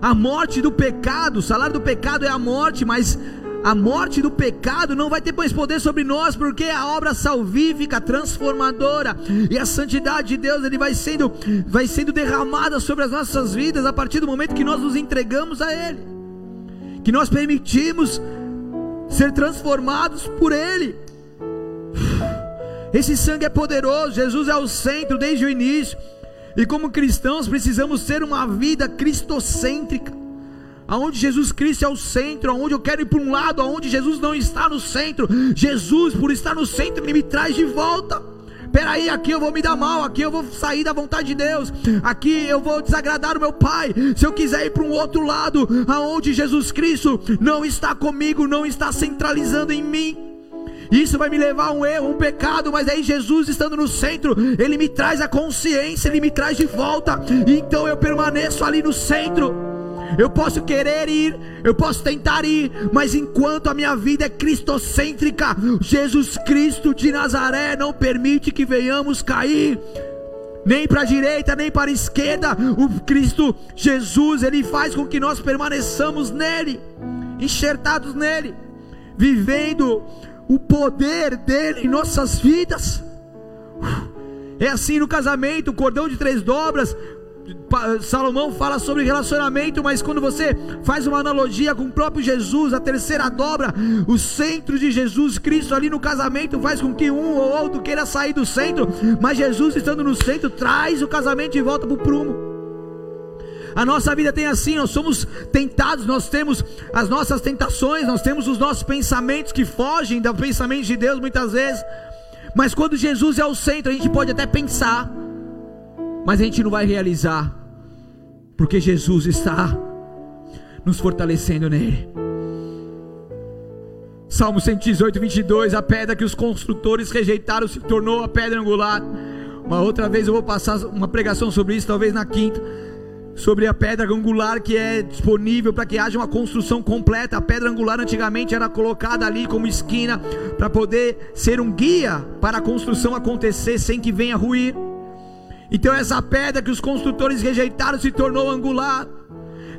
A morte do pecado, o salário do pecado é a morte, mas a morte do pecado não vai ter mais poder sobre nós, porque a obra salvífica, transformadora e a santidade de Deus, ele vai sendo, vai sendo derramada sobre as nossas vidas a partir do momento que nós nos entregamos a Ele, que nós permitimos ser transformados por Ele. Esse sangue é poderoso, Jesus é o centro desde o início. E como cristãos precisamos ter uma vida cristocêntrica, aonde Jesus Cristo é o centro, aonde eu quero ir para um lado, aonde Jesus não está no centro. Jesus, por estar no centro, ele me traz de volta. Peraí, aqui eu vou me dar mal, aqui eu vou sair da vontade de Deus, aqui eu vou desagradar o meu Pai. Se eu quiser ir para um outro lado, aonde Jesus Cristo não está comigo, não está centralizando em mim. Isso vai me levar a um erro, um pecado, mas aí Jesus estando no centro, ele me traz a consciência, ele me traz de volta. Então eu permaneço ali no centro. Eu posso querer ir, eu posso tentar ir, mas enquanto a minha vida é cristocêntrica, Jesus Cristo de Nazaré não permite que venhamos cair nem para a direita, nem para a esquerda. O Cristo Jesus, ele faz com que nós permaneçamos nele, enxertados nele, vivendo o poder dele em nossas vidas. É assim no casamento, o cordão de três dobras, Salomão fala sobre relacionamento, mas quando você faz uma analogia com o próprio Jesus, a terceira dobra, o centro de Jesus Cristo ali no casamento faz com que um ou outro queira sair do centro, mas Jesus estando no centro traz o casamento de volta para o prumo. A nossa vida tem assim, nós somos tentados, nós temos as nossas tentações, nós temos os nossos pensamentos que fogem do pensamento de Deus muitas vezes. Mas quando Jesus é o centro, a gente pode até pensar, mas a gente não vai realizar, porque Jesus está nos fortalecendo nele. Salmo 118, 22: A pedra que os construtores rejeitaram se tornou a pedra angular. Uma outra vez eu vou passar uma pregação sobre isso, talvez na quinta. Sobre a pedra angular que é disponível para que haja uma construção completa. A pedra angular antigamente era colocada ali como esquina para poder ser um guia para a construção acontecer sem que venha ruir. Então essa pedra que os construtores rejeitaram se tornou angular.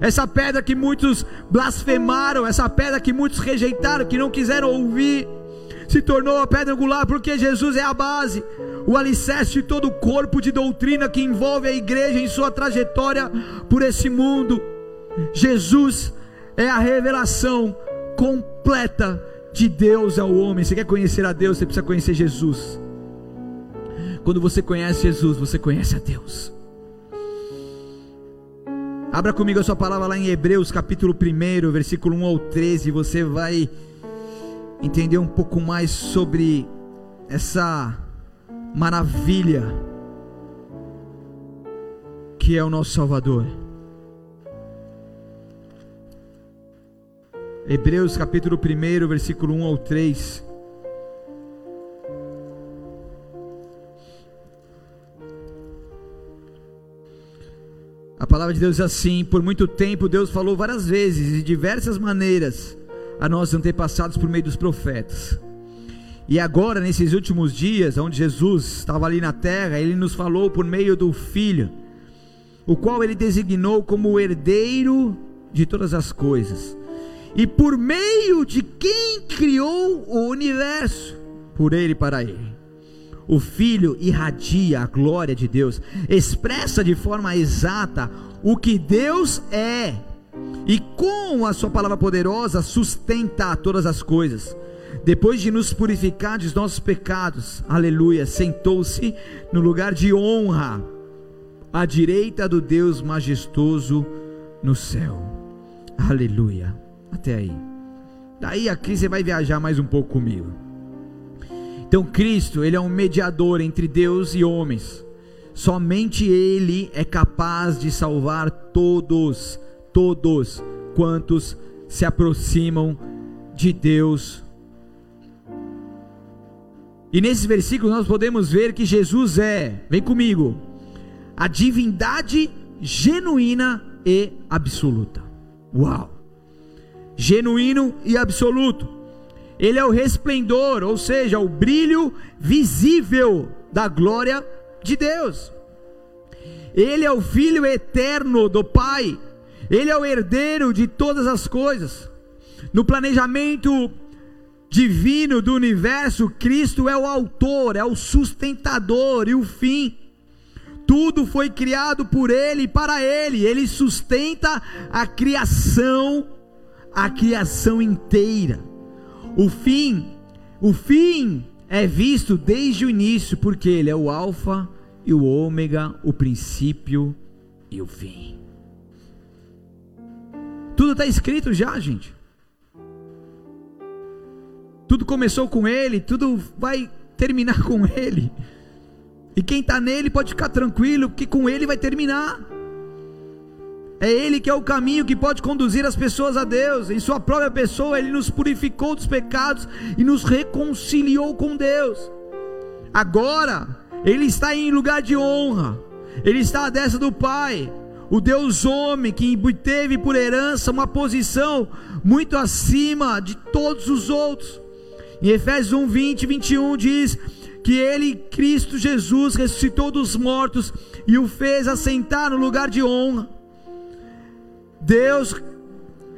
Essa pedra que muitos blasfemaram, essa pedra que muitos rejeitaram, que não quiseram ouvir, se tornou a pedra angular, porque Jesus é a base, o alicerce de todo o corpo de doutrina que envolve a igreja em sua trajetória por esse mundo. Jesus é a revelação completa de Deus ao homem. Você quer conhecer a Deus, você precisa conhecer Jesus. Quando você conhece Jesus, você conhece a Deus. Abra comigo a sua palavra lá em Hebreus capítulo 1, versículo 1 ao 13. Você vai entender um pouco mais sobre essa maravilha que é o nosso Salvador. Hebreus capítulo 1, versículo 1 ao 3. A palavra de Deus é assim: por muito tempo Deus falou várias vezes e de diversas maneiras a nossos antepassados por meio dos profetas. E agora, nesses últimos dias, onde Jesus estava ali na terra, ele nos falou por meio do Filho, o qual ele designou como o herdeiro de todas as coisas, e por meio de quem criou o universo, por ele e para ele o Filho irradia a glória de Deus, expressa de forma exata o que Deus é, e com a Sua palavra poderosa sustenta todas as coisas. Depois de nos purificar dos nossos pecados, aleluia, sentou-se no lugar de honra, à direita do Deus majestoso no céu, aleluia. Até aí. Daí aqui você vai viajar mais um pouco comigo. Então Cristo, ele é um mediador entre Deus e homens. Somente ele é capaz de salvar todos, todos quantos se aproximam de Deus. E nesses versículos nós podemos ver que Jesus é, vem comigo, a divindade genuína e absoluta. Uau! Genuíno e absoluto. Ele é o resplendor, ou seja, o brilho visível da glória de Deus. Ele é o Filho eterno do Pai. Ele é o herdeiro de todas as coisas. No planejamento divino do universo, Cristo é o autor, é o sustentador e o fim. Tudo foi criado por Ele e para Ele. Ele sustenta a criação, a criação inteira. O fim, o fim é visto desde o início, porque ele é o alfa e o ômega, o princípio e o fim. Tudo está escrito já, gente. Tudo começou com ele, tudo vai terminar com ele. E quem está nele pode ficar tranquilo, que com ele vai terminar. É Ele que é o caminho que pode conduzir as pessoas a Deus. Em Sua própria pessoa, Ele nos purificou dos pecados e nos reconciliou com Deus. Agora, Ele está em lugar de honra, Ele está à destra do Pai. O Deus homem que teve por herança uma posição muito acima de todos os outros. Em Efésios 1, 20 e 21 diz que ele, Cristo Jesus, ressuscitou dos mortos e o fez assentar no lugar de honra. Deus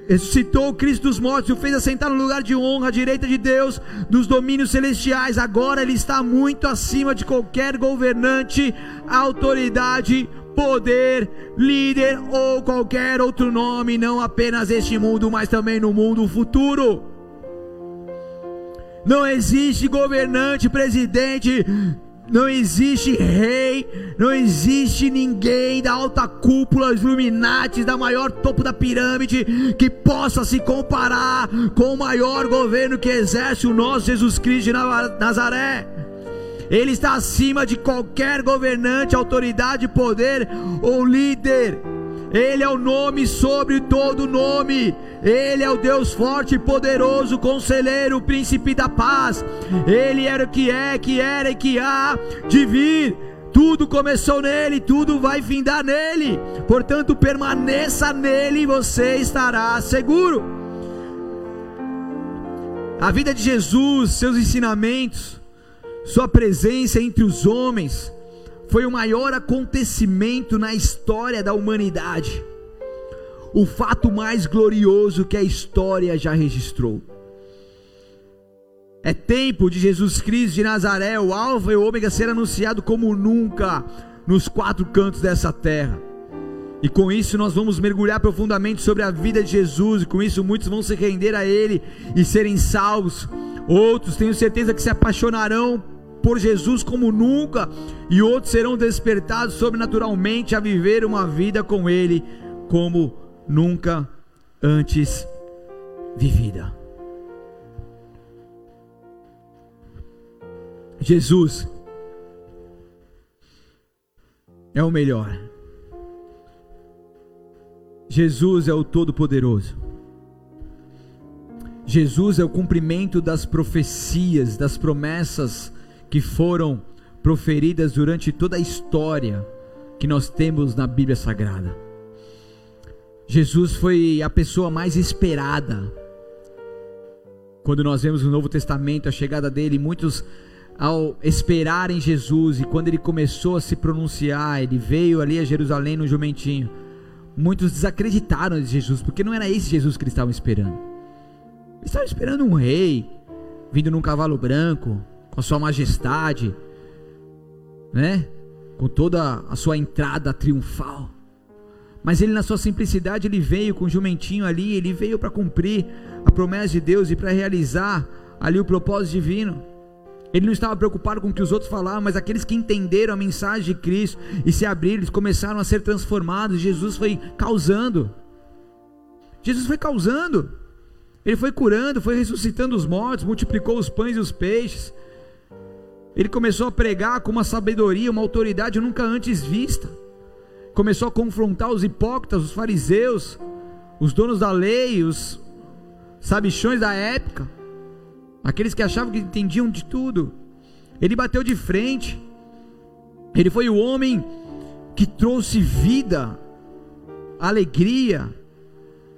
ressuscitou Cristo dos mortos e o fez assentar no lugar de honra à direita de Deus dos domínios celestiais. Agora ele está muito acima de qualquer governante, autoridade, poder, líder ou qualquer outro nome, não apenas este mundo, mas também no mundo futuro. Não existe governante, presidente, não existe rei, não existe ninguém da alta cúpula, os Illuminati, da maior topo da pirâmide, que possa se comparar com o maior governo que exerce o nosso Jesus Cristo de Nazaré. Ele está acima de qualquer governante, autoridade, poder ou líder. Ele é o nome sobre todo nome. Ele é o Deus forte e poderoso, conselheiro, príncipe da paz. Ele era o que é, que era e que há de vir. Tudo começou nele, tudo vai findar nele. Portanto, permaneça nele e você estará seguro. A vida de Jesus, seus ensinamentos, sua presença entre os homens, foi o maior acontecimento na história da humanidade, o fato mais glorioso que a história já registrou. É tempo de Jesus Cristo de Nazaré, o Alfa e o Ômega, ser anunciado como nunca nos quatro cantos dessa terra. E com isso nós vamos mergulhar profundamente sobre a vida de Jesus, e com isso muitos vão se render a Ele e serem salvos. Outros, tenho certeza que se apaixonarão por Jesus como nunca, e outros serão despertados sobrenaturalmente a viver uma vida com Ele como nunca antes vivida. Jesus é o melhor. Jesus é o Todo-Poderoso. Jesus é o cumprimento das profecias, das promessas que foram proferidas durante toda a história que nós temos na Bíblia Sagrada. Jesus foi a pessoa mais esperada. Quando nós vemos no Novo Testamento a chegada dele, muitos ao esperarem Jesus e quando ele começou a se pronunciar, ele veio ali a Jerusalém no jumentinho. Muitos desacreditaram de Jesus, porque não era esse Jesus que eles estavam esperando. Eles estavam esperando um rei vindo num cavalo branco, com a sua majestade, né? Com toda a sua entrada triunfal. Mas ele na sua simplicidade ele veio com o jumentinho ali, ele veio para cumprir a promessa de Deus e para realizar ali o propósito divino. Ele não estava preocupado com o que os outros falavam, mas aqueles que entenderam a mensagem de Cristo e se abriram, eles começaram a ser transformados. Jesus foi causando. Jesus foi causando. Ele foi curando, foi ressuscitando os mortos, multiplicou os pães e os peixes. Ele começou a pregar com uma sabedoria, uma autoridade nunca antes vista. Começou a confrontar os hipócritas, os fariseus, os donos da lei, os sabichões da época, aqueles que achavam que entendiam de tudo. Ele bateu de frente. Ele foi o homem que trouxe vida, alegria,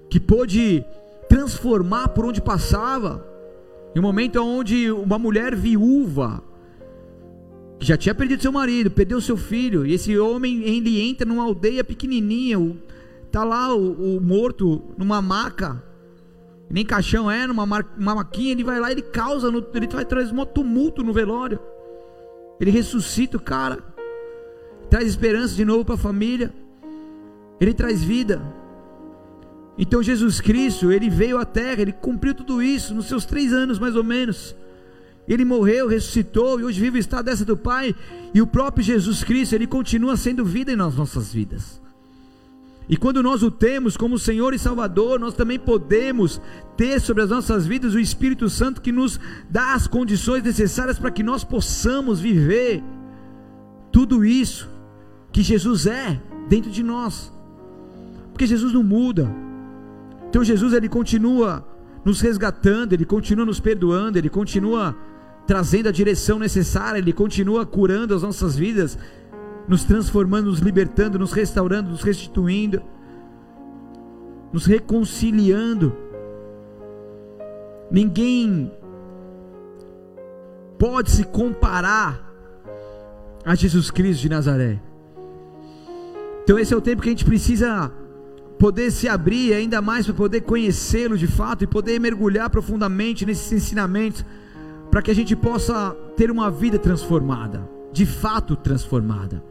que pôde transformar por onde passava. Em um momento onde uma mulher viúva já tinha perdido seu marido, perdeu seu filho, e esse homem ele entra numa aldeia pequenininha, tá lá o, o morto numa maca, nem caixão é, numa uma maquinha, ele vai lá, ele causa, no, ele vai trazer um tumulto no velório, ele ressuscita o cara, traz esperança de novo para a família, ele traz vida. Então Jesus Cristo, ele veio à terra, ele cumpriu tudo isso nos seus três anos mais ou menos. Ele morreu, ressuscitou e hoje vive estado dessa do Pai. E o próprio Jesus Cristo, ele continua sendo vida nas nossas vidas. E quando nós o temos como Senhor e Salvador, nós também podemos ter sobre as nossas vidas o Espírito Santo que nos dá as condições necessárias para que nós possamos viver tudo isso que Jesus é dentro de nós. Porque Jesus não muda. Então Jesus ele continua nos resgatando, ele continua nos perdoando, ele continua trazendo a direção necessária, ele continua curando as nossas vidas nos transformando, nos libertando, nos restaurando, nos restituindo, nos reconciliando. Ninguém pode se comparar a Jesus Cristo de Nazaré. Então esse é o tempo que a gente precisa poder se abrir ainda mais para poder conhecê-lo de fato e poder mergulhar profundamente nesses ensinamentos para que a gente possa ter uma vida transformada, de fato transformada.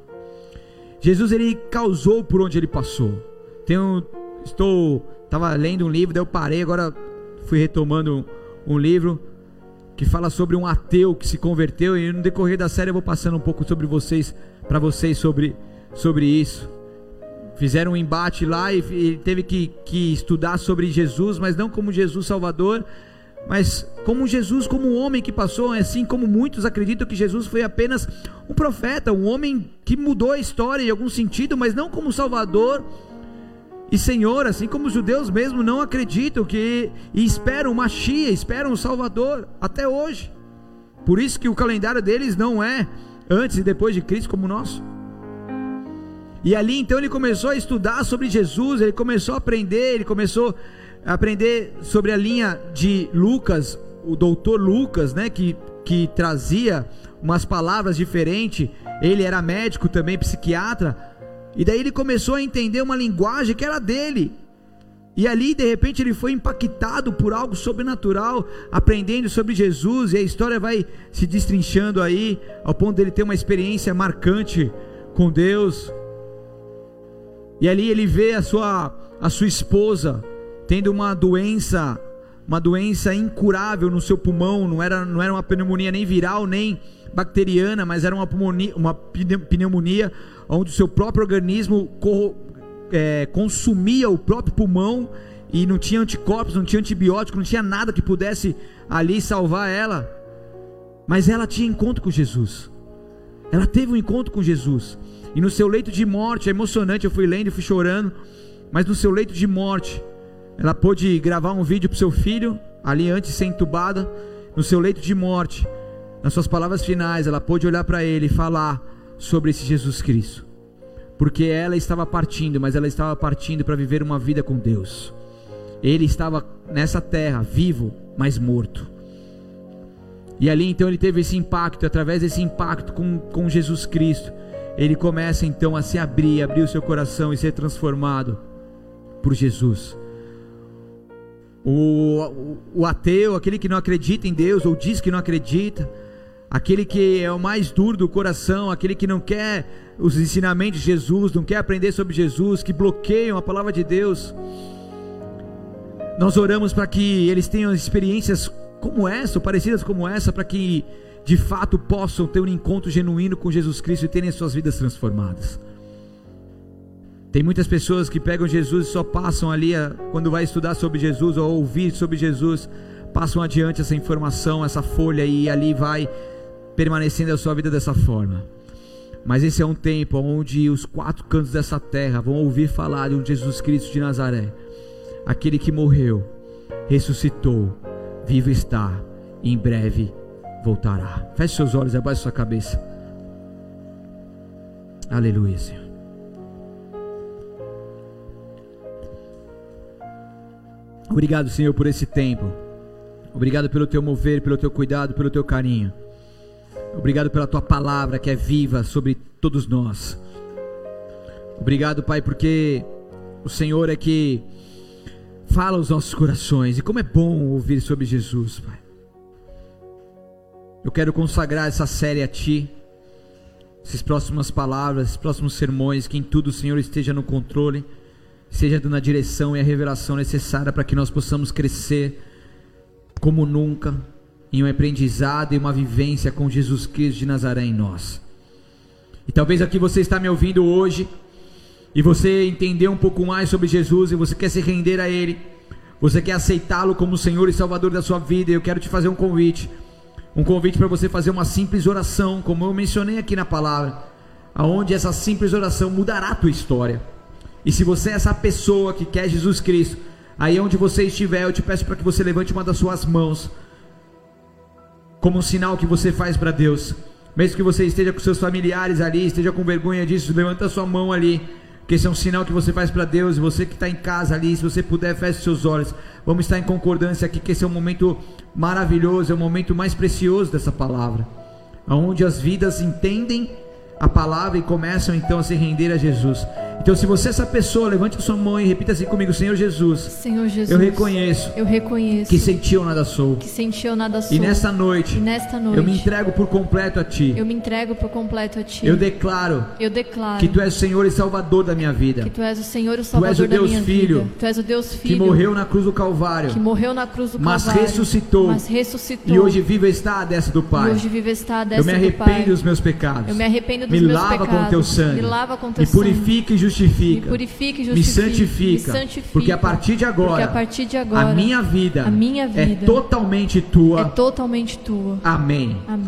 Jesus ele causou por onde ele passou. Estou, estava lendo um livro, daí eu parei, agora fui retomando um, um livro que fala sobre um ateu que se converteu e no decorrer da série eu vou passando um pouco sobre vocês, para vocês sobre sobre isso. Fizeram um embate lá e, e teve que, que estudar sobre Jesus, mas não como Jesus Salvador, mas como Jesus, como um homem que passou, assim como muitos acreditam que Jesus foi apenas um profeta, um homem que mudou a história em algum sentido, mas não como Salvador e Senhor, assim como os judeus mesmo não acreditam que e esperam uma Machia, esperam um Salvador até hoje. Por isso que o calendário deles não é antes e depois de Cristo como o nosso. E ali então ele começou a estudar sobre Jesus, ele começou a aprender, ele começou aprender sobre a linha de Lucas, o doutor Lucas, né, que, que trazia umas palavras diferentes. Ele era médico também, psiquiatra. E daí ele começou a entender uma linguagem que era dele. E ali, de repente, ele foi impactado por algo sobrenatural, aprendendo sobre Jesus, e a história vai se destrinchando aí, ao ponto dele ter uma experiência marcante com Deus. E ali ele vê a sua, a sua esposa, tendo uma doença, uma doença incurável no seu pulmão, não era, não era uma pneumonia nem viral, nem bacteriana, mas era uma pneumonia, uma pneumonia onde o seu próprio organismo é, consumia o próprio pulmão e não tinha anticorpos, não tinha antibiótico, não tinha nada que pudesse ali salvar ela. Mas ela tinha encontro com Jesus. Ela teve um encontro com Jesus. E no seu leito de morte, é emocionante, eu fui lendo e fui chorando, mas no seu leito de morte, ela pôde gravar um vídeo para seu filho, ali antes de ser entubada, no seu leito de morte. Nas suas palavras finais, ela pôde olhar para ele e falar sobre esse Jesus Cristo. Porque ela estava partindo, mas ela estava partindo para viver uma vida com Deus. Ele estava nessa terra, vivo, mas morto. E ali então ele teve esse impacto, através desse impacto com, com Jesus Cristo, ele começa então a se abrir, abrir o seu coração e ser transformado por Jesus. O, o, ateu, aquele que não acredita em Deus ou diz que não acredita, aquele que é o mais duro do coração, aquele que não quer os ensinamentos de Jesus, não quer aprender sobre Jesus, que bloqueiam a palavra de Deus. Nós oramos para que eles tenham experiências como essa, ou parecidas como essa, para que de fato possam ter um encontro genuíno com Jesus Cristo e terem suas vidas transformadas. Tem muitas pessoas que pegam Jesus e só passam ali, quando vai estudar sobre Jesus ou ouvir sobre Jesus, passam adiante essa informação, essa folha e ali vai permanecendo a sua vida dessa forma. Mas esse é um tempo onde os quatro cantos dessa terra vão ouvir falar de um Jesus Cristo de Nazaré, aquele que morreu, ressuscitou, vivo está e em breve voltará. Feche seus olhos abaixe sua cabeça. Aleluia, Senhor. Obrigado, Senhor, por esse tempo. Obrigado pelo teu mover, pelo teu cuidado, pelo teu carinho. Obrigado pela tua palavra que é viva sobre todos nós. Obrigado, Pai, porque o Senhor é que fala aos nossos corações. E como é bom ouvir sobre Jesus, Pai. Eu quero consagrar essa série a Ti. Essas próximas palavras, esses próximos sermões, que em tudo o Senhor esteja no controle seja dando a direção e a revelação necessária para que nós possamos crescer como nunca em um aprendizado e uma vivência com Jesus Cristo de Nazaré em nós. E talvez aqui você está me ouvindo hoje e você entendeu um pouco mais sobre Jesus e você quer se render a Ele, você quer aceitá-lo como Senhor e Salvador da sua vida. Eu quero te fazer um convite, um convite para você fazer uma simples oração, como eu mencionei aqui na palavra, aonde essa simples oração mudará a tua história. E se você é essa pessoa que quer Jesus Cristo, aí onde você estiver, eu te peço para que você levante uma das suas mãos, como um sinal que você faz para Deus. Mesmo que você esteja com seus familiares ali, esteja com vergonha disso, levanta sua mão ali, que esse é um sinal que você faz para Deus. Você que está em casa ali, se você puder, feche seus olhos. Vamos estar em concordância aqui, que esse é um momento maravilhoso, é o momento mais precioso dessa palavra, onde as vidas entendem a palavra e começam então a se render a Jesus. Então, se você é essa pessoa, levante a sua mão e repita assim comigo: Senhor Jesus. Senhor Jesus. Eu reconheço. Eu reconheço. Que sem ti eu nada sou. Que sem ti eu nada sou. E nesta noite. E nesta noite. Eu me entrego por completo a ti. Eu me entrego por completo a ti. Eu declaro. Eu declaro. Que tu és o Senhor e Salvador da minha vida. Que tu és o Senhor e Salvador da minha filho, vida. Tu és o Deus Filho. Que morreu na cruz do Calvário. Que morreu na cruz do mas Calvário. Ressuscitou. Mas ressuscitou. E hoje vive está a destra do Pai. E hoje vive está a destra Eu me arrependo dos meus pecados. Eu me arrependo dos me meus lava pecados. com teu sangue. Me lava com teu me purifica e justifica. Me purifica e justifica. Me santifica. Me santifica. Porque a partir de agora. A partir de agora. A minha vida. A minha vida. É totalmente tua. É totalmente tua. Amém. Amém.